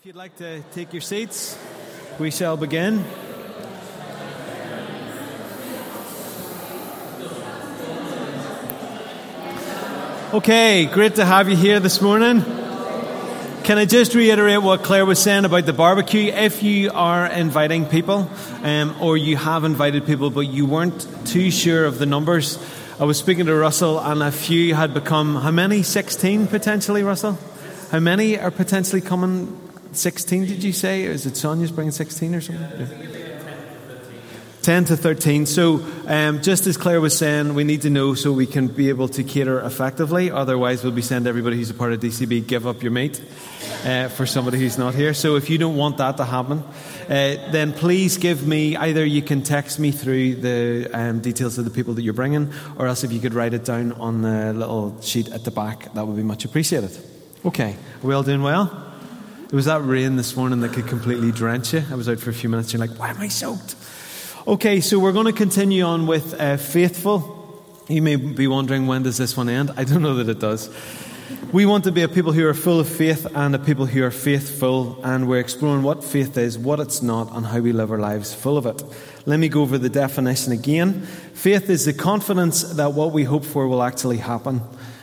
If you'd like to take your seats, we shall begin. Okay, great to have you here this morning. Can I just reiterate what Claire was saying about the barbecue? If you are inviting people, um, or you have invited people but you weren't too sure of the numbers, I was speaking to Russell and a few had become, how many? 16 potentially, Russell? How many are potentially coming 16, did you say? Is it Sonia's bringing 16 or something? Yeah. 10 to 13. So, um, just as Claire was saying, we need to know so we can be able to cater effectively. Otherwise, we'll be to everybody who's a part of DCB, give up your meat uh, for somebody who's not here. So, if you don't want that to happen, uh, then please give me either you can text me through the um, details of the people that you're bringing, or else if you could write it down on the little sheet at the back, that would be much appreciated. Okay, are we all doing well? It was that rain this morning that could completely drench you. I was out for a few minutes. You're like, why am I soaked? Okay, so we're going to continue on with uh, faithful. You may be wondering when does this one end? I don't know that it does. We want to be a people who are full of faith and a people who are faithful, and we're exploring what faith is, what it's not, and how we live our lives full of it. Let me go over the definition again. Faith is the confidence that what we hope for will actually happen.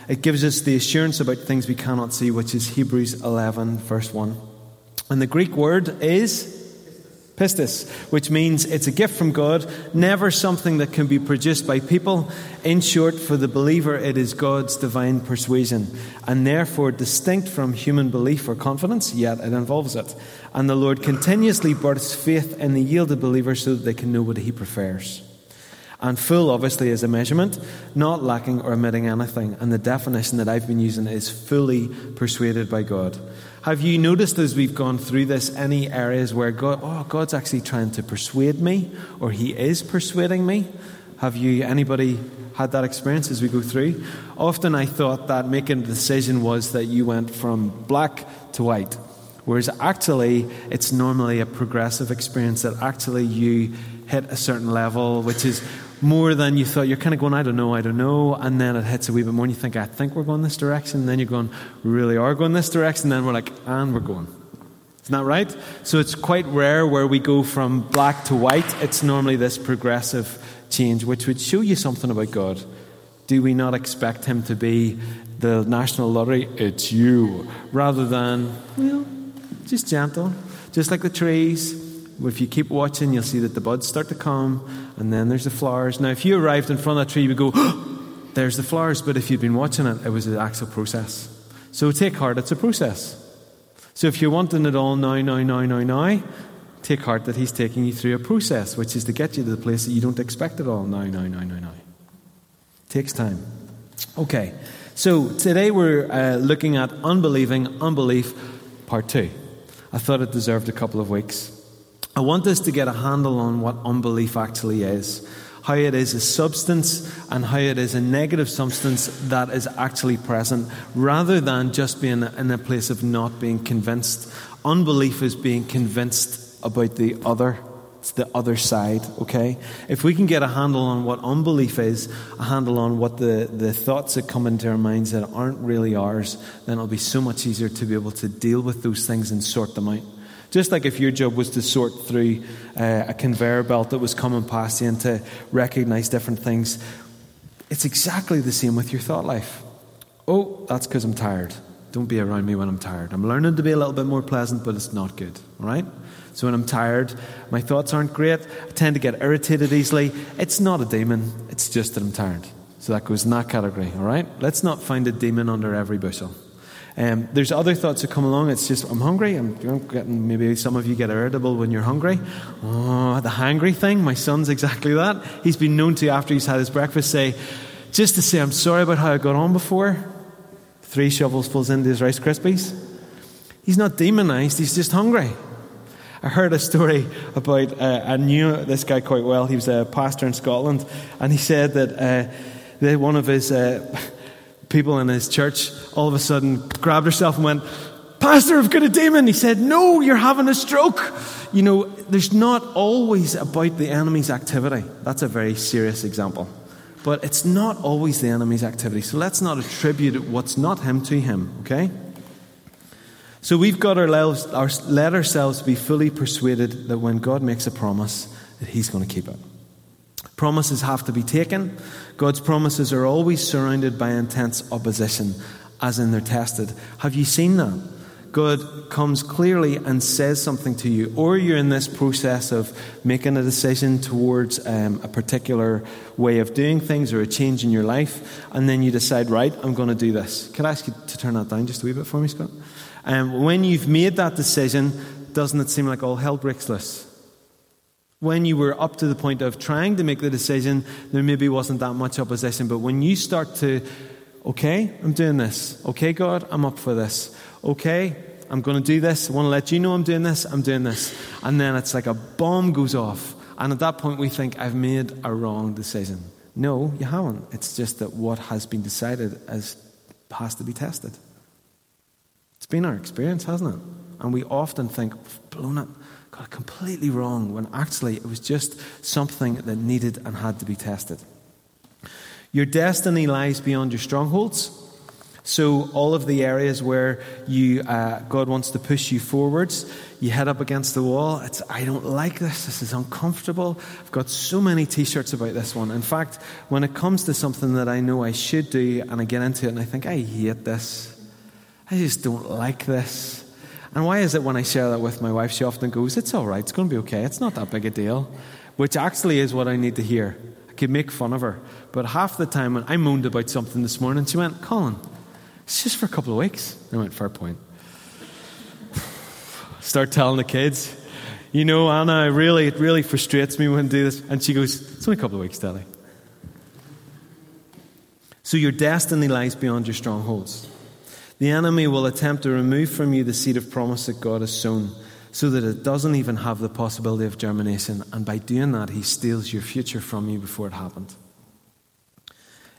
It gives us the assurance about things we cannot see, which is Hebrews 11, verse 1. And the Greek word is pistis, which means it's a gift from God, never something that can be produced by people. In short, for the believer, it is God's divine persuasion, and therefore distinct from human belief or confidence, yet it involves it. And the Lord continuously births faith in the yielded believer so that they can know what He prefers. And full, obviously, is a measurement, not lacking or omitting anything. And the definition that I've been using is fully persuaded by God. Have you noticed as we've gone through this any areas where God, oh, God's actually trying to persuade me, or He is persuading me? Have you anybody had that experience as we go through? Often I thought that making a decision was that you went from black to white. Whereas actually, it's normally a progressive experience that actually you hit a certain level, which is more than you thought. You're kind of going, I don't know, I don't know. And then it hits a wee bit more and you think, I think we're going this direction. And then you're going, we really are going this direction. And then we're like, and we're going. Isn't that right? So it's quite rare where we go from black to white. It's normally this progressive change, which would show you something about God. Do we not expect Him to be the national lottery? It's you. Rather than, well, just gentle. Just like the trees, if you keep watching, you'll see that the buds start to come, and then there's the flowers. Now, if you arrived in front of that tree, you would go, oh, there's the flowers. But if you'd been watching it, it was an actual process. So take heart, it's a process. So if you're wanting it all now, now, now, now, now, take heart that He's taking you through a process, which is to get you to the place that you don't expect it all now, now, now, now, now. Takes time. Okay, so today we're uh, looking at unbelieving, unbelief, part two. I thought it deserved a couple of weeks. I want us to get a handle on what unbelief actually is, how it is a substance and how it is a negative substance that is actually present, rather than just being in a place of not being convinced. Unbelief is being convinced about the other. It's the other side, okay? If we can get a handle on what unbelief is, a handle on what the, the thoughts that come into our minds that aren't really ours, then it'll be so much easier to be able to deal with those things and sort them out. Just like if your job was to sort through uh, a conveyor belt that was coming past you and to recognize different things, it's exactly the same with your thought life. Oh, that's because I'm tired. Don't be around me when I'm tired. I'm learning to be a little bit more pleasant, but it's not good. All right? So when I'm tired, my thoughts aren't great. I tend to get irritated easily. It's not a demon, it's just that I'm tired. So that goes in that category. All right? Let's not find a demon under every bushel. Um, there's other thoughts that come along. It's just, I'm hungry. I'm, I'm, getting, maybe some of you get irritable when you're hungry. Oh, the hangry thing. My son's exactly that. He's been known to, after he's had his breakfast, say, just to say, I'm sorry about how I got on before. Three shovels falls into his Rice Krispies. He's not demonized, he's just hungry. I heard a story about, uh, I knew this guy quite well. He was a pastor in Scotland, and he said that, uh, one of his. Uh, people in his church all of a sudden grabbed herself and went, Pastor, I've got a demon. He said, No, you're having a stroke. You know, there's not always about the enemy's activity. That's a very serious example. But it's not always the enemy's activity. So let's not attribute what's not him to him, okay? So we've got our, lives, our, let ourselves be fully persuaded that when God makes a promise, that He's going to keep it. Promises have to be taken. God's promises are always surrounded by intense opposition, as in they're tested. Have you seen that? God comes clearly and says something to you, or you're in this process of making a decision towards um, a particular way of doing things or a change in your life, and then you decide, right, I'm going to do this. Could I ask you to turn that down just a wee bit for me, Scott? Um, when you've made that decision, doesn't it seem like all hell breaks loose? When you were up to the point of trying to make the decision, there maybe wasn't that much opposition, but when you start to, okay, I'm doing this. Okay, God, I'm up for this okay, I'm going to do this. I want to let you know I'm doing this. I'm doing this. And then it's like a bomb goes off. And at that point, we think, I've made a wrong decision. No, you haven't. It's just that what has been decided has, has to be tested. It's been our experience, hasn't it? And we often think, blown it, got it completely wrong, when actually it was just something that needed and had to be tested. Your destiny lies beyond your strongholds. So, all of the areas where you, uh, God wants to push you forwards, you head up against the wall. It's, I don't like this. This is uncomfortable. I've got so many t shirts about this one. In fact, when it comes to something that I know I should do and I get into it and I think, I hate this, I just don't like this. And why is it when I share that with my wife, she often goes, It's all right, it's going to be okay, it's not that big a deal, which actually is what I need to hear. I could make fun of her. But half the time when I moaned about something this morning, she went, Colin, it's just for a couple of weeks. I went, fair point. Start telling the kids, you know, Anna, really, it really frustrates me when I do this. And she goes, it's only a couple of weeks, Daddy. So your destiny lies beyond your strongholds. The enemy will attempt to remove from you the seed of promise that God has sown so that it doesn't even have the possibility of germination. And by doing that, he steals your future from you before it happened.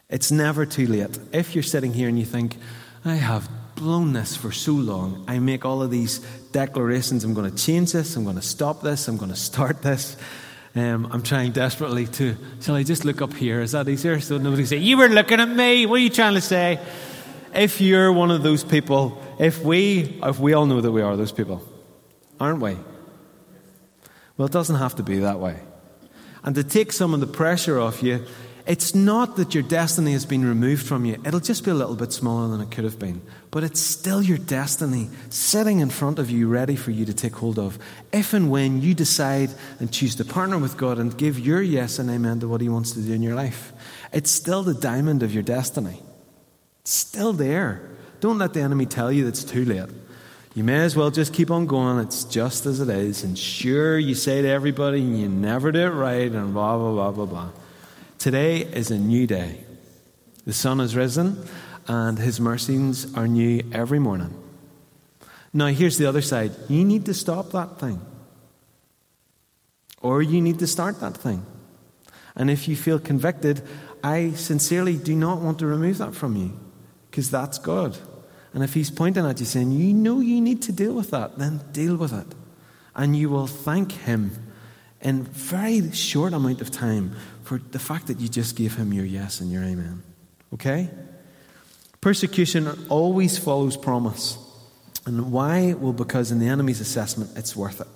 It's never too late. If you're sitting here and you think, I have blown this for so long, I make all of these declarations I'm going to change this, I'm going to stop this, I'm going to start this. Um, I'm trying desperately to. Shall I just look up here? Is that easier? So nobody say, You were looking at me. What are you trying to say? If you're one of those people, if we, if we all know that we are those people, aren't we? Well, it doesn't have to be that way. And to take some of the pressure off you, it's not that your destiny has been removed from you. It'll just be a little bit smaller than it could have been. But it's still your destiny sitting in front of you, ready for you to take hold of. If and when you decide and choose to partner with God and give your yes and amen to what He wants to do in your life, it's still the diamond of your destiny. It's still there. Don't let the enemy tell you that it's too late. You may as well just keep on going. It's just as it is. And sure, you say to everybody, you never do it right, and blah, blah, blah, blah, blah. Today is a new day. The sun has risen, and his mercies are new every morning. Now, here's the other side you need to stop that thing, or you need to start that thing. And if you feel convicted, I sincerely do not want to remove that from you, because that's God. And if He's pointing at you saying, You know you need to deal with that, then deal with it. And you will thank Him in very short amount of time for the fact that you just gave him your yes and your amen. Okay? Persecution always follows promise. And why? Well, because in the enemy's assessment, it's worth it.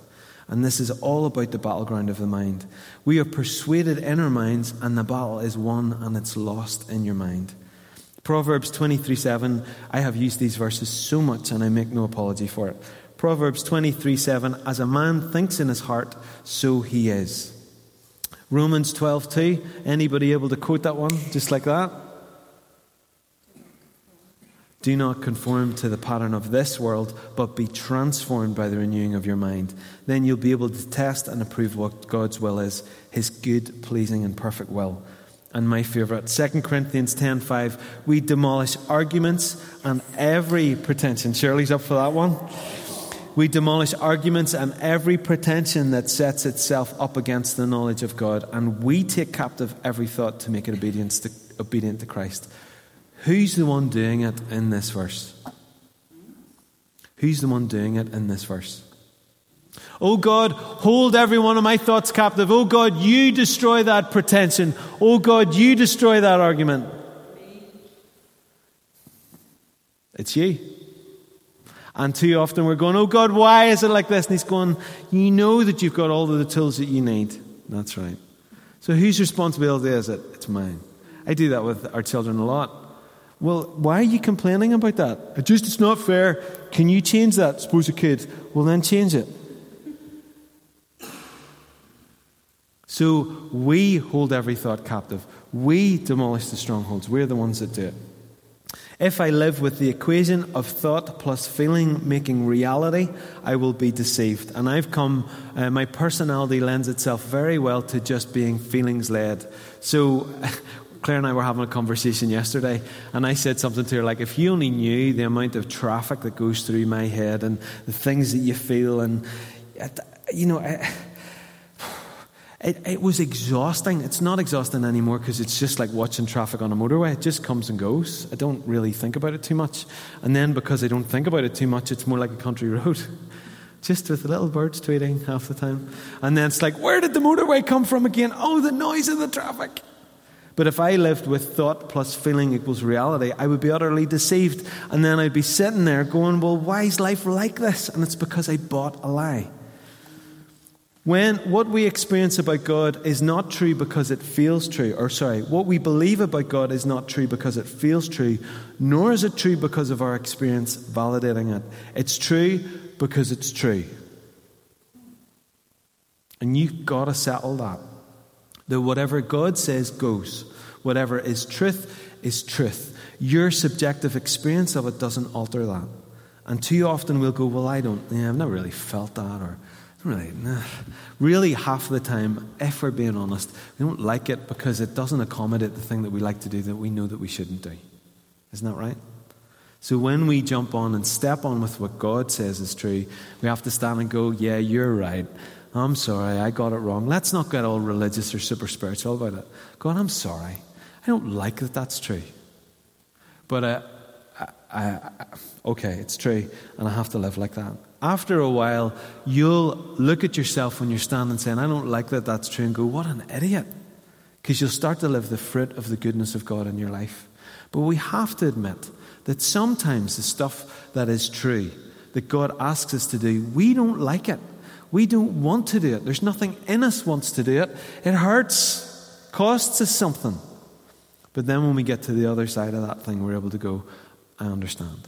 And this is all about the battleground of the mind. We are persuaded in our minds, and the battle is won and it's lost in your mind. Proverbs 23 7, I have used these verses so much and I make no apology for it. Proverbs 23 7, as a man thinks in his heart, so he is. Romans 12 2. Anybody able to quote that one just like that? Do not conform to the pattern of this world, but be transformed by the renewing of your mind. Then you'll be able to test and approve what God's will is, his good, pleasing, and perfect will. And my favorite, 2 Corinthians 10:5, we demolish arguments and every pretension. Shirley's up for that one. We demolish arguments and every pretension that sets itself up against the knowledge of God, and we take captive every thought to make it obedience to, obedient to Christ. Who's the one doing it in this verse? Who's the one doing it in this verse? Oh God, hold every one of my thoughts captive. Oh God, you destroy that pretension. Oh God, you destroy that argument. It's you. And too often we're going, Oh God, why is it like this? And He's going, You know that you've got all of the tools that you need. That's right. So whose responsibility is it? It's mine. I do that with our children a lot. Well, why are you complaining about that? It just it's not fair. Can you change that? Suppose you could. Well, then change it. So we hold every thought captive. We demolish the strongholds. We're the ones that do it. If I live with the equation of thought plus feeling making reality, I will be deceived. And I've come, uh, my personality lends itself very well to just being feelings led. So, Claire and I were having a conversation yesterday, and I said something to her like, if you only knew the amount of traffic that goes through my head and the things that you feel, and, you know, I, it, it was exhausting. It's not exhausting anymore because it's just like watching traffic on a motorway. It just comes and goes. I don't really think about it too much. And then because I don't think about it too much, it's more like a country road. just with little birds tweeting half the time. And then it's like, where did the motorway come from again? Oh, the noise of the traffic. But if I lived with thought plus feeling equals reality, I would be utterly deceived. And then I'd be sitting there going, well, why is life like this? And it's because I bought a lie. When what we experience about God is not true because it feels true, or sorry, what we believe about God is not true because it feels true, nor is it true because of our experience validating it. It's true because it's true. And you've got to settle that. That whatever God says goes, whatever is truth is truth. Your subjective experience of it doesn't alter that. And too often we'll go, Well, I don't, yeah, I've never really felt that, or Really, nah. really, half the time, if we're being honest, we don't like it because it doesn't accommodate the thing that we like to do that we know that we shouldn't do. Isn't that right? So when we jump on and step on with what God says is true, we have to stand and go, Yeah, you're right. I'm sorry, I got it wrong. Let's not get all religious or super spiritual about it. God, I'm sorry. I don't like that that's true. But uh, I, okay, it's true, and I have to live like that after a while, you'll look at yourself when you're standing saying, I don't like that that's true, and go, What an idiot. Because you'll start to live the fruit of the goodness of God in your life. But we have to admit that sometimes the stuff that is true, that God asks us to do, we don't like it. We don't want to do it. There's nothing in us wants to do it. It hurts, costs us something. But then when we get to the other side of that thing, we're able to go, I understand.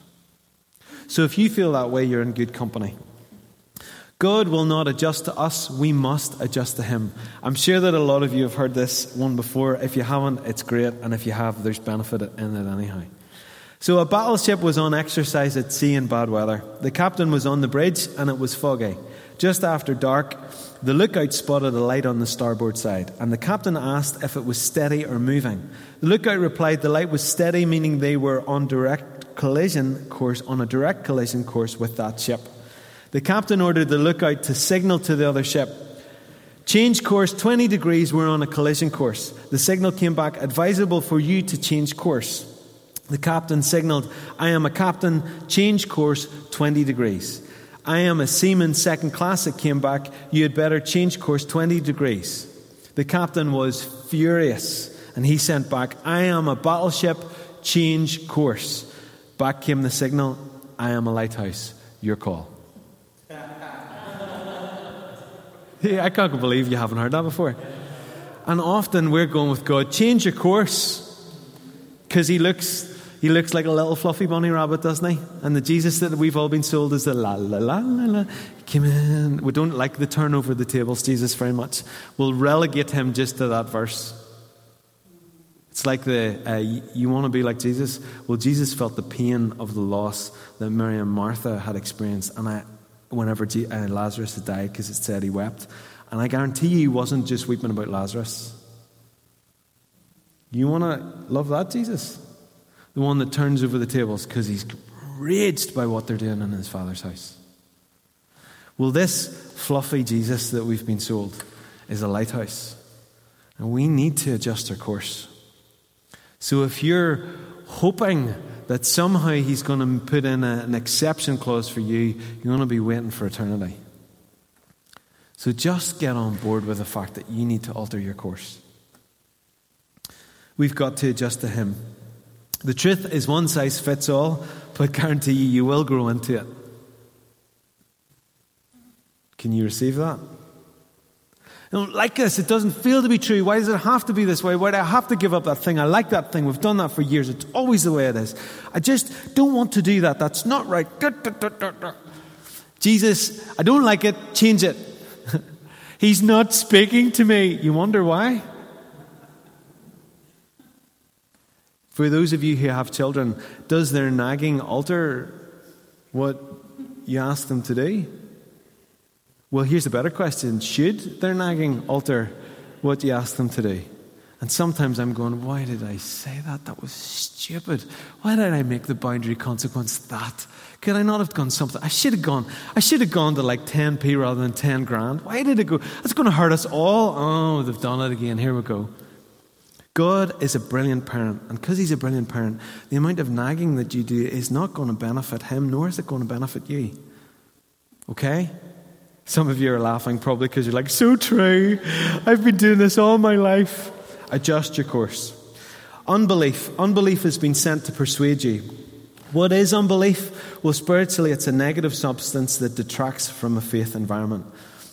So if you feel that way, you're in good company. God will not adjust to us, we must adjust to Him. I'm sure that a lot of you have heard this one before. If you haven't, it's great, and if you have, there's benefit in it anyhow. So a battleship was on exercise at sea in bad weather. The captain was on the bridge, and it was foggy. Just after dark, the lookout spotted a light on the starboard side, and the captain asked if it was steady or moving. The lookout replied the light was steady, meaning they were on direct collision course, on a direct collision course with that ship. The captain ordered the lookout to signal to the other ship. Change course 20 degrees, we're on a collision course. The signal came back advisable for you to change course. The captain signaled, I am a captain, change course 20 degrees. I am a seaman second class, it came back, you had better change course 20 degrees. The captain was furious and he sent back, I am a battleship, change course. Back came the signal I am a lighthouse, your call. yeah, I can't believe you haven't heard that before. And often we're going with God, change your course. Because he looks, he looks like a little fluffy bunny rabbit, doesn't he? And the Jesus that we've all been sold is the la la la la la. Come in. We don't like the turn over the tables, Jesus, very much. We'll relegate him just to that verse. It's like the, uh, you want to be like Jesus? Well, Jesus felt the pain of the loss that Mary and Martha had experienced. And I, whenever G, uh, Lazarus had died, because it said he wept. And I guarantee you, he wasn't just weeping about Lazarus. You want to love that Jesus? The one that turns over the tables because he's raged by what they're doing in his father's house. Well, this fluffy Jesus that we've been sold is a lighthouse. And we need to adjust our course. So if you're hoping that somehow he's going to put in a, an exception clause for you, you're going to be waiting for eternity. So just get on board with the fact that you need to alter your course. We've got to adjust to him. The truth is one size fits all, but guarantee you, you will grow into it. Can you receive that? I don't like this. It doesn't feel to be true. Why does it have to be this way? Why do I have to give up that thing? I like that thing. We've done that for years. It's always the way it is. I just don't want to do that. That's not right. Jesus, I don't like it. Change it. He's not speaking to me. You wonder why? For those of you who have children, does their nagging alter what you ask them to do? Well, here's a better question Should their nagging alter what you ask them to do? And sometimes I'm going, why did I say that? That was stupid. Why did I make the boundary consequence that? Could I not have gone something? I should have gone. I should have gone to like 10p rather than 10 grand. Why did it go? That's going to hurt us all. Oh, they've done it again. Here we go. God is a brilliant parent, and because He's a brilliant parent, the amount of nagging that you do is not going to benefit Him, nor is it going to benefit you. Okay? Some of you are laughing probably because you're like, so true. I've been doing this all my life. Adjust your course. Unbelief. Unbelief has been sent to persuade you. What is unbelief? Well, spiritually, it's a negative substance that detracts from a faith environment.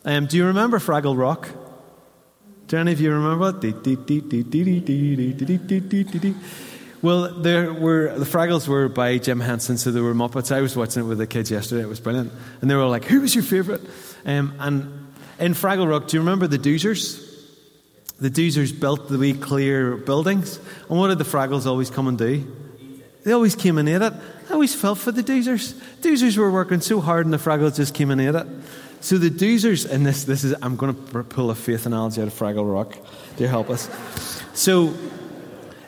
Um, do you remember Fraggle Rock? Do any of you remember it? Well, there were the Fraggles were by Jim Henson, so there were Muppets. I was watching it with the kids yesterday; it was brilliant, and they were all like, "Who was your favourite?" Um, and in Fraggle Rock, do you remember the Doozers? The Doozers built the wee clear buildings, and what did the Fraggles always come and do? They always came and ate it. I always felt for the Doozers. Doozers were working so hard, and the Fraggles just came and ate it. So the Doozers, and this, this is, I'm going to pull a faith analogy out of Fraggle Rock. to help us? So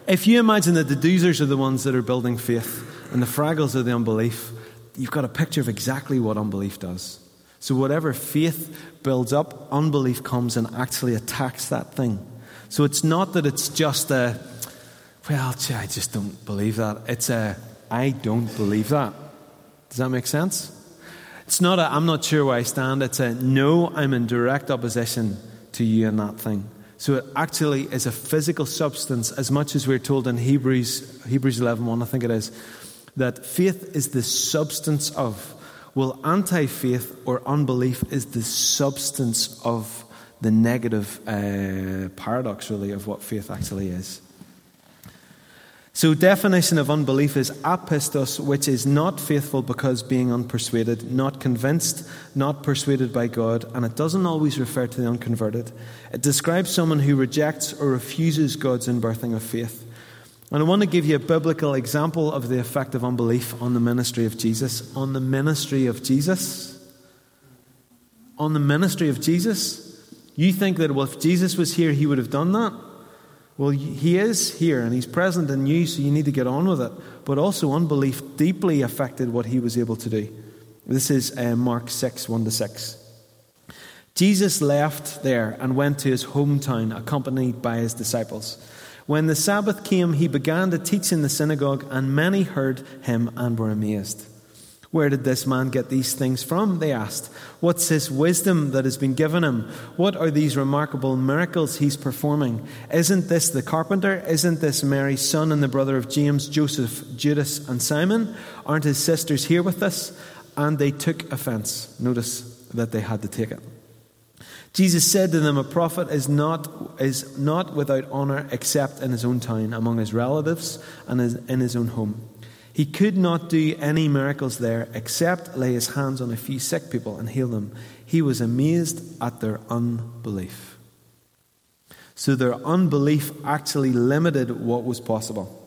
if you imagine that the doozers are the ones that are building faith and the fraggles are the unbelief, you've got a picture of exactly what unbelief does. So, whatever faith builds up, unbelief comes and actually attacks that thing. So, it's not that it's just a, well, gee, I just don't believe that. It's a, I don't believe that. Does that make sense? It's not a, I'm not sure where I stand. It's a, no, I'm in direct opposition to you and that thing. So it actually is a physical substance, as much as we're told in Hebrews, Hebrews 11 1, I think it is, that faith is the substance of. Well, anti faith or unbelief is the substance of the negative uh, paradox, really, of what faith actually is. So, definition of unbelief is apistos, which is not faithful because being unpersuaded, not convinced, not persuaded by God, and it doesn't always refer to the unconverted. It describes someone who rejects or refuses God's inbirthing of faith. And I want to give you a biblical example of the effect of unbelief on the ministry of Jesus. On the ministry of Jesus? On the ministry of Jesus? You think that, well, if Jesus was here, he would have done that? Well, he is here and he's present in you, so you need to get on with it. But also, unbelief deeply affected what he was able to do. This is uh, Mark 6 1 to 6. Jesus left there and went to his hometown, accompanied by his disciples. When the Sabbath came, he began to teach in the synagogue, and many heard him and were amazed. Where did this man get these things from? They asked. What's this wisdom that has been given him? What are these remarkable miracles he's performing? Isn't this the carpenter? Isn't this Mary's son and the brother of James, Joseph, Judas, and Simon? Aren't his sisters here with us? And they took offense. Notice that they had to take it. Jesus said to them, A prophet is not, is not without honor except in his own town, among his relatives, and in his own home. He could not do any miracles there except lay his hands on a few sick people and heal them. He was amazed at their unbelief. So their unbelief actually limited what was possible.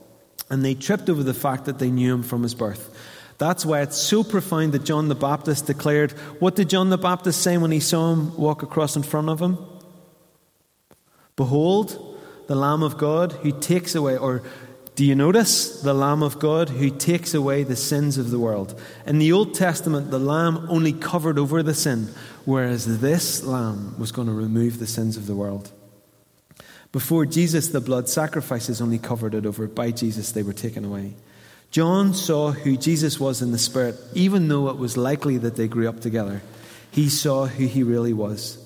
And they tripped over the fact that they knew him from his birth. That's why it's so profound that John the Baptist declared what did John the Baptist say when he saw him walk across in front of him? Behold, the Lamb of God who takes away, or do you notice the Lamb of God who takes away the sins of the world? In the Old Testament, the Lamb only covered over the sin, whereas this Lamb was going to remove the sins of the world. Before Jesus, the blood sacrifices only covered it over. By Jesus, they were taken away. John saw who Jesus was in the Spirit, even though it was likely that they grew up together. He saw who he really was.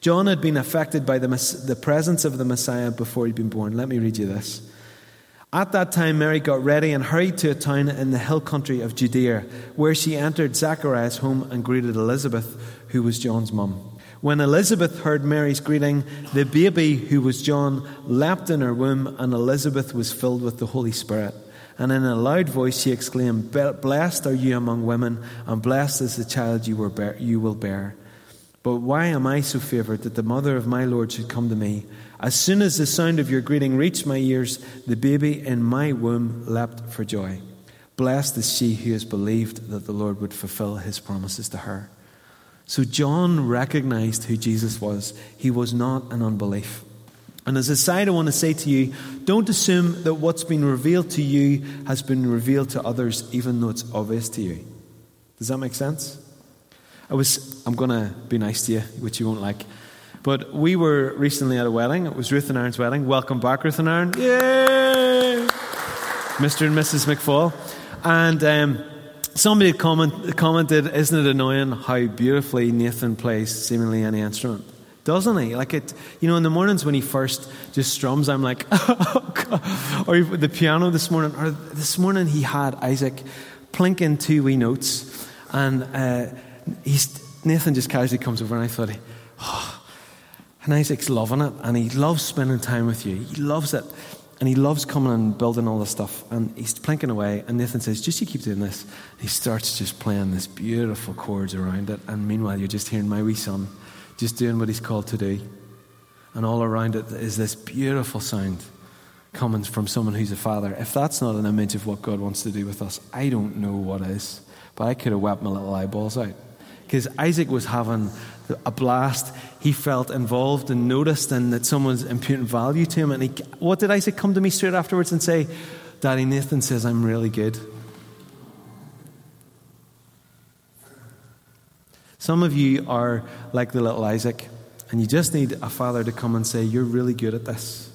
John had been affected by the, the presence of the Messiah before he'd been born. Let me read you this. At that time, Mary got ready and hurried to a town in the hill country of Judea, where she entered Zachariah's home and greeted Elizabeth. who was John's mum. When Elizabeth heard Mary's greeting, the baby who was John leapt in her womb, and Elizabeth was filled with the Holy Spirit. And in a loud voice she exclaimed, Blessed are you among women, and blessed is the child you, will bear. But why am I so favored that the mother of my Lord should come to me? As soon as the sound of your greeting reached my ears, the baby in my womb leapt for joy. Blessed is she who has believed that the Lord would fulfill his promises to her. So John recognized who Jesus was. He was not an unbelief. And as a side, I want to say to you don't assume that what's been revealed to you has been revealed to others, even though it's obvious to you. Does that make sense? I was, I'm going to be nice to you, which you won't like. But we were recently at a wedding. It was Ruth and Aaron's wedding. Welcome back, Ruth and Aaron. Yay! Mr. and Mrs. McFall. And um, somebody comment, commented, Isn't it annoying how beautifully Nathan plays seemingly any instrument? Doesn't he? Like it, you know, in the mornings when he first just strums, I'm like, oh, or the piano this morning, or this morning he had Isaac plinking two wee notes, and uh, he's, Nathan just casually comes over, and I thought, oh, and Isaac's loving it, and he loves spending time with you. He loves it. And he loves coming and building all this stuff. And he's plinking away. And Nathan says, Just you keep doing this. He starts just playing this beautiful chords around it. And meanwhile, you're just hearing my wee son just doing what he's called to do. And all around it is this beautiful sound coming from someone who's a father. If that's not an image of what God wants to do with us, I don't know what is. But I could have wept my little eyeballs out. Because Isaac was having a blast. He felt involved and noticed, and that someone's imputing value to him. And he, what did Isaac come to me straight afterwards and say? Daddy Nathan says, I'm really good. Some of you are like the little Isaac, and you just need a father to come and say, You're really good at this.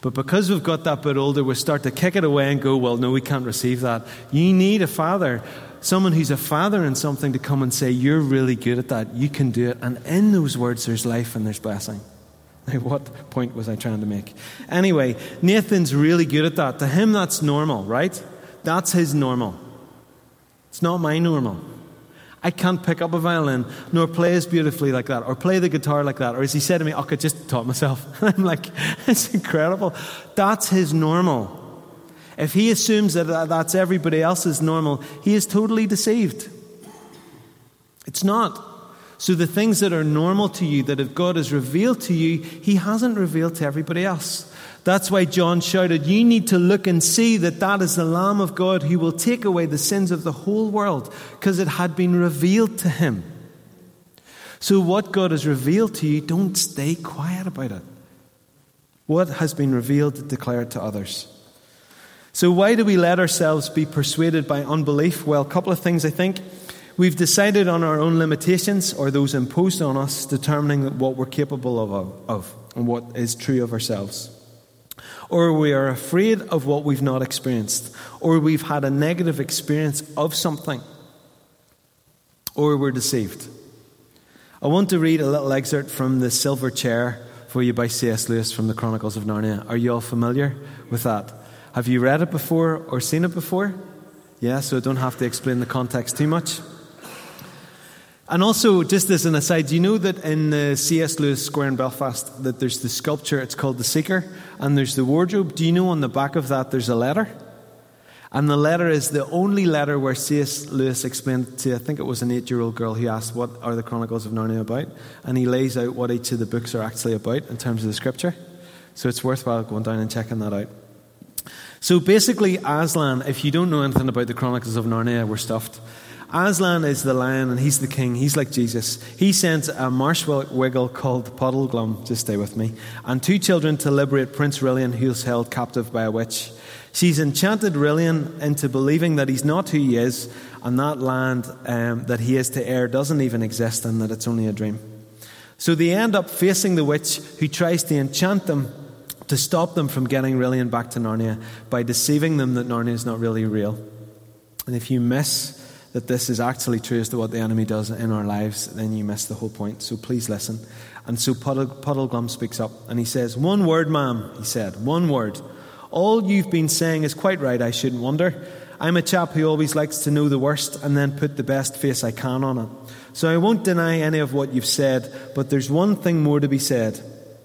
But because we've got that bit older, we start to kick it away and go, Well, no, we can't receive that. You need a father someone who's a father in something to come and say, You're really good at that. You can do it. And in those words, there's life and there's blessing. Now, what point was I trying to make? Anyway, Nathan's really good at that. To him, that's normal, right? That's his normal. It's not my normal. I can't pick up a violin nor play as beautifully like that or play the guitar like that. Or as he said to me, I just taught myself. I'm like, it's incredible. That's his normal. If he assumes that that's everybody else's normal, he is totally deceived. It's not. So the things that are normal to you, that if God has revealed to you, he hasn't revealed to everybody else. That's why John shouted, You need to look and see that that is the Lamb of God who will take away the sins of the whole world, because it had been revealed to him. So, what God has revealed to you, don't stay quiet about it. What has been revealed, declare it to others. So, why do we let ourselves be persuaded by unbelief? Well, a couple of things, I think. We've decided on our own limitations or those imposed on us, determining what we're capable of, of and what is true of ourselves. Or we are afraid of what we've not experienced, or we've had a negative experience of something, or we're deceived. I want to read a little excerpt from The Silver Chair for you by C.S. Lewis from the Chronicles of Narnia. Are you all familiar with that? Have you read it before or seen it before? Yeah, so I don't have to explain the context too much. And also, just as an aside, do you know that in uh, the C.S. Lewis Square in Belfast that there's the sculpture, it's called The Seeker, and there's the wardrobe. Do you know on the back of that there's a letter? And the letter is the only letter where C.S. Lewis explained to, I think it was an eight year old girl who asked, What are the Chronicles of Narnia about? And he lays out what each of the books are actually about in terms of the scripture. So it's worthwhile going down and checking that out. So basically, Aslan, if you don't know anything about the Chronicles of Narnia, we're stuffed. Aslan is the lion and he's the king. He's like Jesus. He sends a marsh wiggle called Puddleglum, just stay with me, and two children to liberate Prince Rilian, who's held captive by a witch. She's enchanted Rilian into believing that he's not who he is, and that land um, that he is to heir doesn't even exist, and that it's only a dream. So they end up facing the witch who tries to enchant them to stop them from getting Rilian back to Narnia by deceiving them that Narnia is not really real. And if you miss that this is actually true as to what the enemy does in our lives, then you miss the whole point. So please listen. And so Puddle, Puddleglum speaks up and he says, One word, ma'am, he said, one word. All you've been saying is quite right, I shouldn't wonder. I'm a chap who always likes to know the worst and then put the best face I can on it. So I won't deny any of what you've said, but there's one thing more to be said.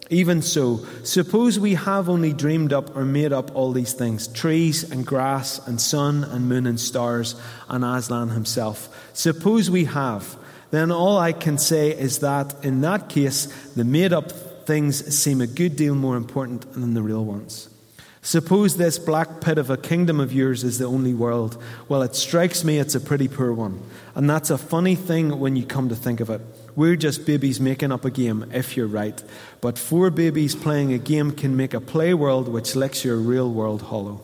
Even so, suppose we have only dreamed up or made up all these things trees and grass and sun and moon and stars and Aslan himself. Suppose we have, then all I can say is that in that case, the made up things seem a good deal more important than the real ones. Suppose this black pit of a kingdom of yours is the only world. Well, it strikes me it's a pretty poor one. And that's a funny thing when you come to think of it. We're just babies making up a game, if you're right. But four babies playing a game can make a play world which licks your real world hollow.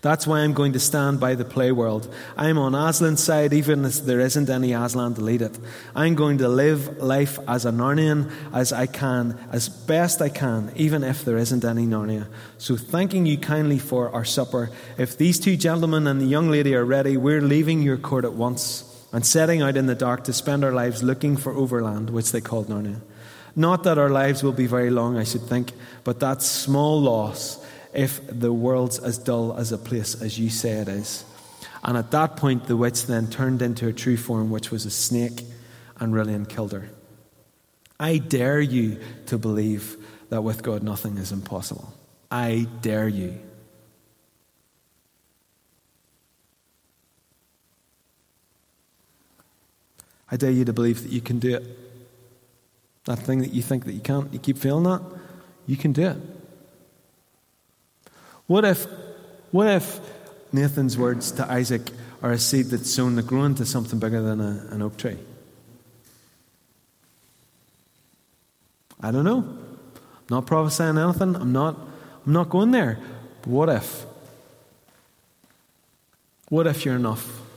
That's why I'm going to stand by the play world. I'm on Aslan's side, even if there isn't any Aslan to lead it. I'm going to live life as a Narnian as I can, as best I can, even if there isn't any Narnia. So, thanking you kindly for our supper. If these two gentlemen and the young lady are ready, we're leaving your court at once and setting out in the dark to spend our lives looking for overland, which they called Narnia. Not that our lives will be very long, I should think, but that small loss if the world's as dull as a place as you say it is. And at that point, the witch then turned into a true form, which was a snake, and Rilian killed her. I dare you to believe that with God nothing is impossible. I dare you. I dare you to believe that you can do it. That thing that you think that you can't, you keep feeling that, you can do it. What if, what if Nathan's words to Isaac are a seed that's sown to grow into something bigger than a, an oak tree? I don't know. I'm not prophesying anything. I'm not, I'm not going there. But what if? What if you're enough?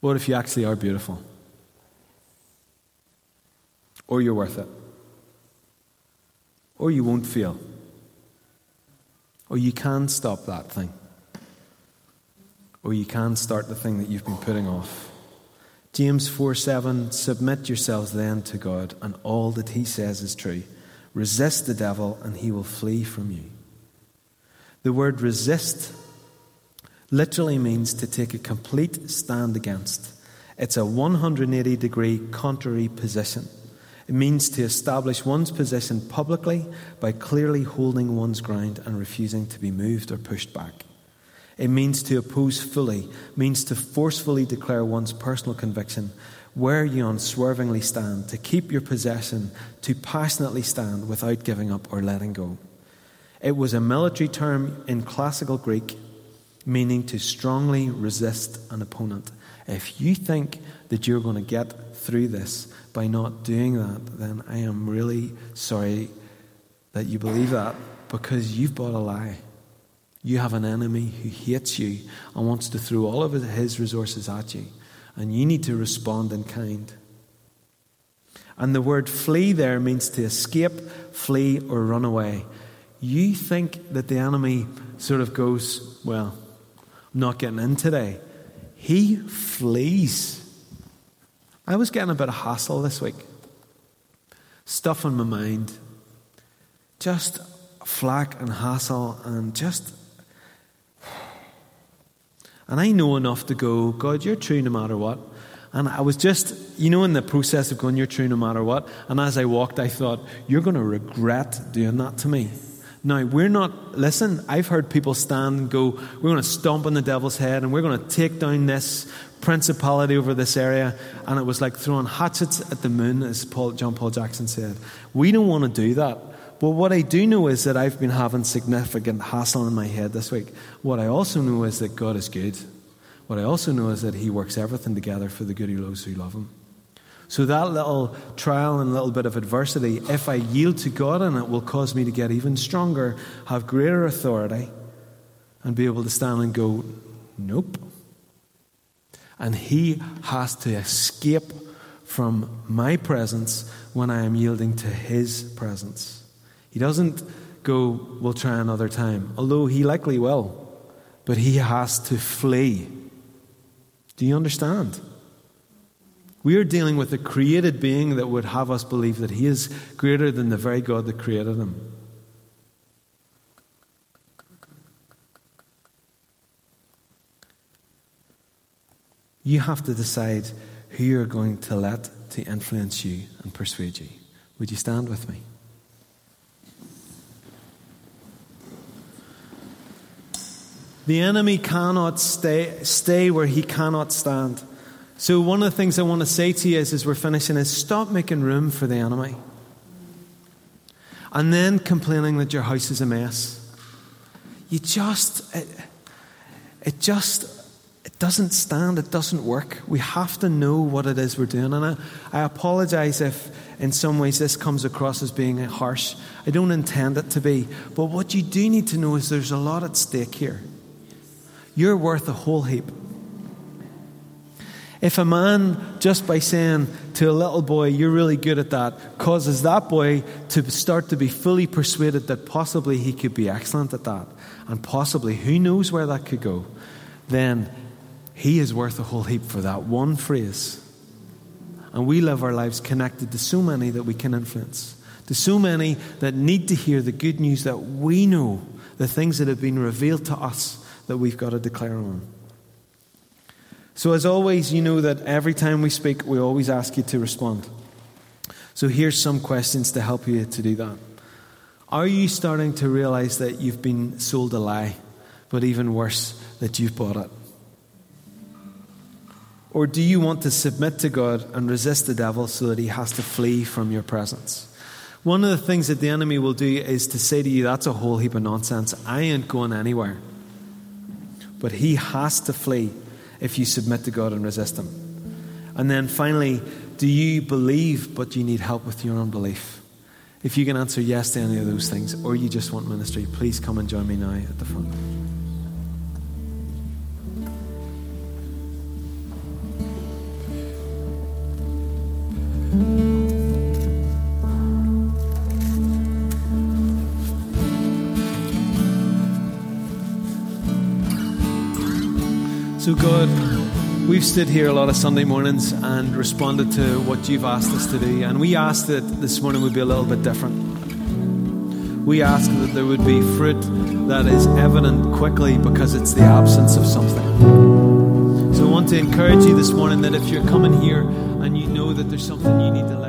What if you actually are beautiful? Or you're worth it? Or you won't feel? Or you can stop that thing. Or you can start the thing that you've been putting off. James 4 7 Submit yourselves then to God, and all that he says is true. Resist the devil, and he will flee from you. The word resist literally means to take a complete stand against. It's a 180 degree contrary position. It means to establish one's position publicly by clearly holding one's ground and refusing to be moved or pushed back. It means to oppose fully, means to forcefully declare one's personal conviction where you unswervingly stand, to keep your possession, to passionately stand without giving up or letting go. It was a military term in classical Greek meaning to strongly resist an opponent. If you think that you're going to get through this, by not doing that, then I am really sorry that you believe that because you've bought a lie. You have an enemy who hates you and wants to throw all of his resources at you, and you need to respond in kind. And the word flee there means to escape, flee, or run away. You think that the enemy sort of goes, Well, I'm not getting in today. He flees. I was getting a bit of hassle this week. Stuff on my mind. Just flack and hassle and just. And I know enough to go, God, you're true no matter what. And I was just, you know, in the process of going, you're true no matter what. And as I walked, I thought, you're going to regret doing that to me. Now, we're not, listen, I've heard people stand and go, we're going to stomp on the devil's head and we're going to take down this principality over this area. And it was like throwing hatchets at the moon, as Paul, John Paul Jackson said. We don't want to do that. But what I do know is that I've been having significant hassle in my head this week. What I also know is that God is good. What I also know is that He works everything together for the good of those who love Him. So that little trial and little bit of adversity, if I yield to God in it, will cause me to get even stronger, have greater authority, and be able to stand and go, nope. And He has to escape from my presence when I am yielding to His presence. He doesn't go, we'll try another time, although He likely will, but He has to flee. Do you understand? We are dealing with a created being that would have us believe that he is greater than the very God that created him. You have to decide who you're going to let to influence you and persuade you. Would you stand with me? The enemy cannot stay, stay where he cannot stand. So, one of the things I want to say to you is, as we're finishing, is stop making room for the enemy. And then complaining that your house is a mess. You just, it, it just, it doesn't stand, it doesn't work. We have to know what it is we're doing. And I, I apologize if, in some ways, this comes across as being harsh. I don't intend it to be. But what you do need to know is there's a lot at stake here. You're worth a whole heap. If a man, just by saying to a little boy, you're really good at that, causes that boy to start to be fully persuaded that possibly he could be excellent at that, and possibly who knows where that could go, then he is worth a whole heap for that one phrase. And we live our lives connected to so many that we can influence, to so many that need to hear the good news that we know, the things that have been revealed to us that we've got to declare on. So, as always, you know that every time we speak, we always ask you to respond. So, here's some questions to help you to do that. Are you starting to realize that you've been sold a lie, but even worse, that you've bought it? Or do you want to submit to God and resist the devil so that he has to flee from your presence? One of the things that the enemy will do is to say to you, That's a whole heap of nonsense. I ain't going anywhere. But he has to flee if you submit to God and resist him. And then finally, do you believe but you need help with your unbelief? If you can answer yes to any of those things, or you just want ministry, please come and join me now at the front. We've stood here a lot of Sunday mornings and responded to what you've asked us to do. And we asked that this morning would be a little bit different. We asked that there would be fruit that is evident quickly because it's the absence of something. So, I want to encourage you this morning that if you're coming here and you know that there's something you need to let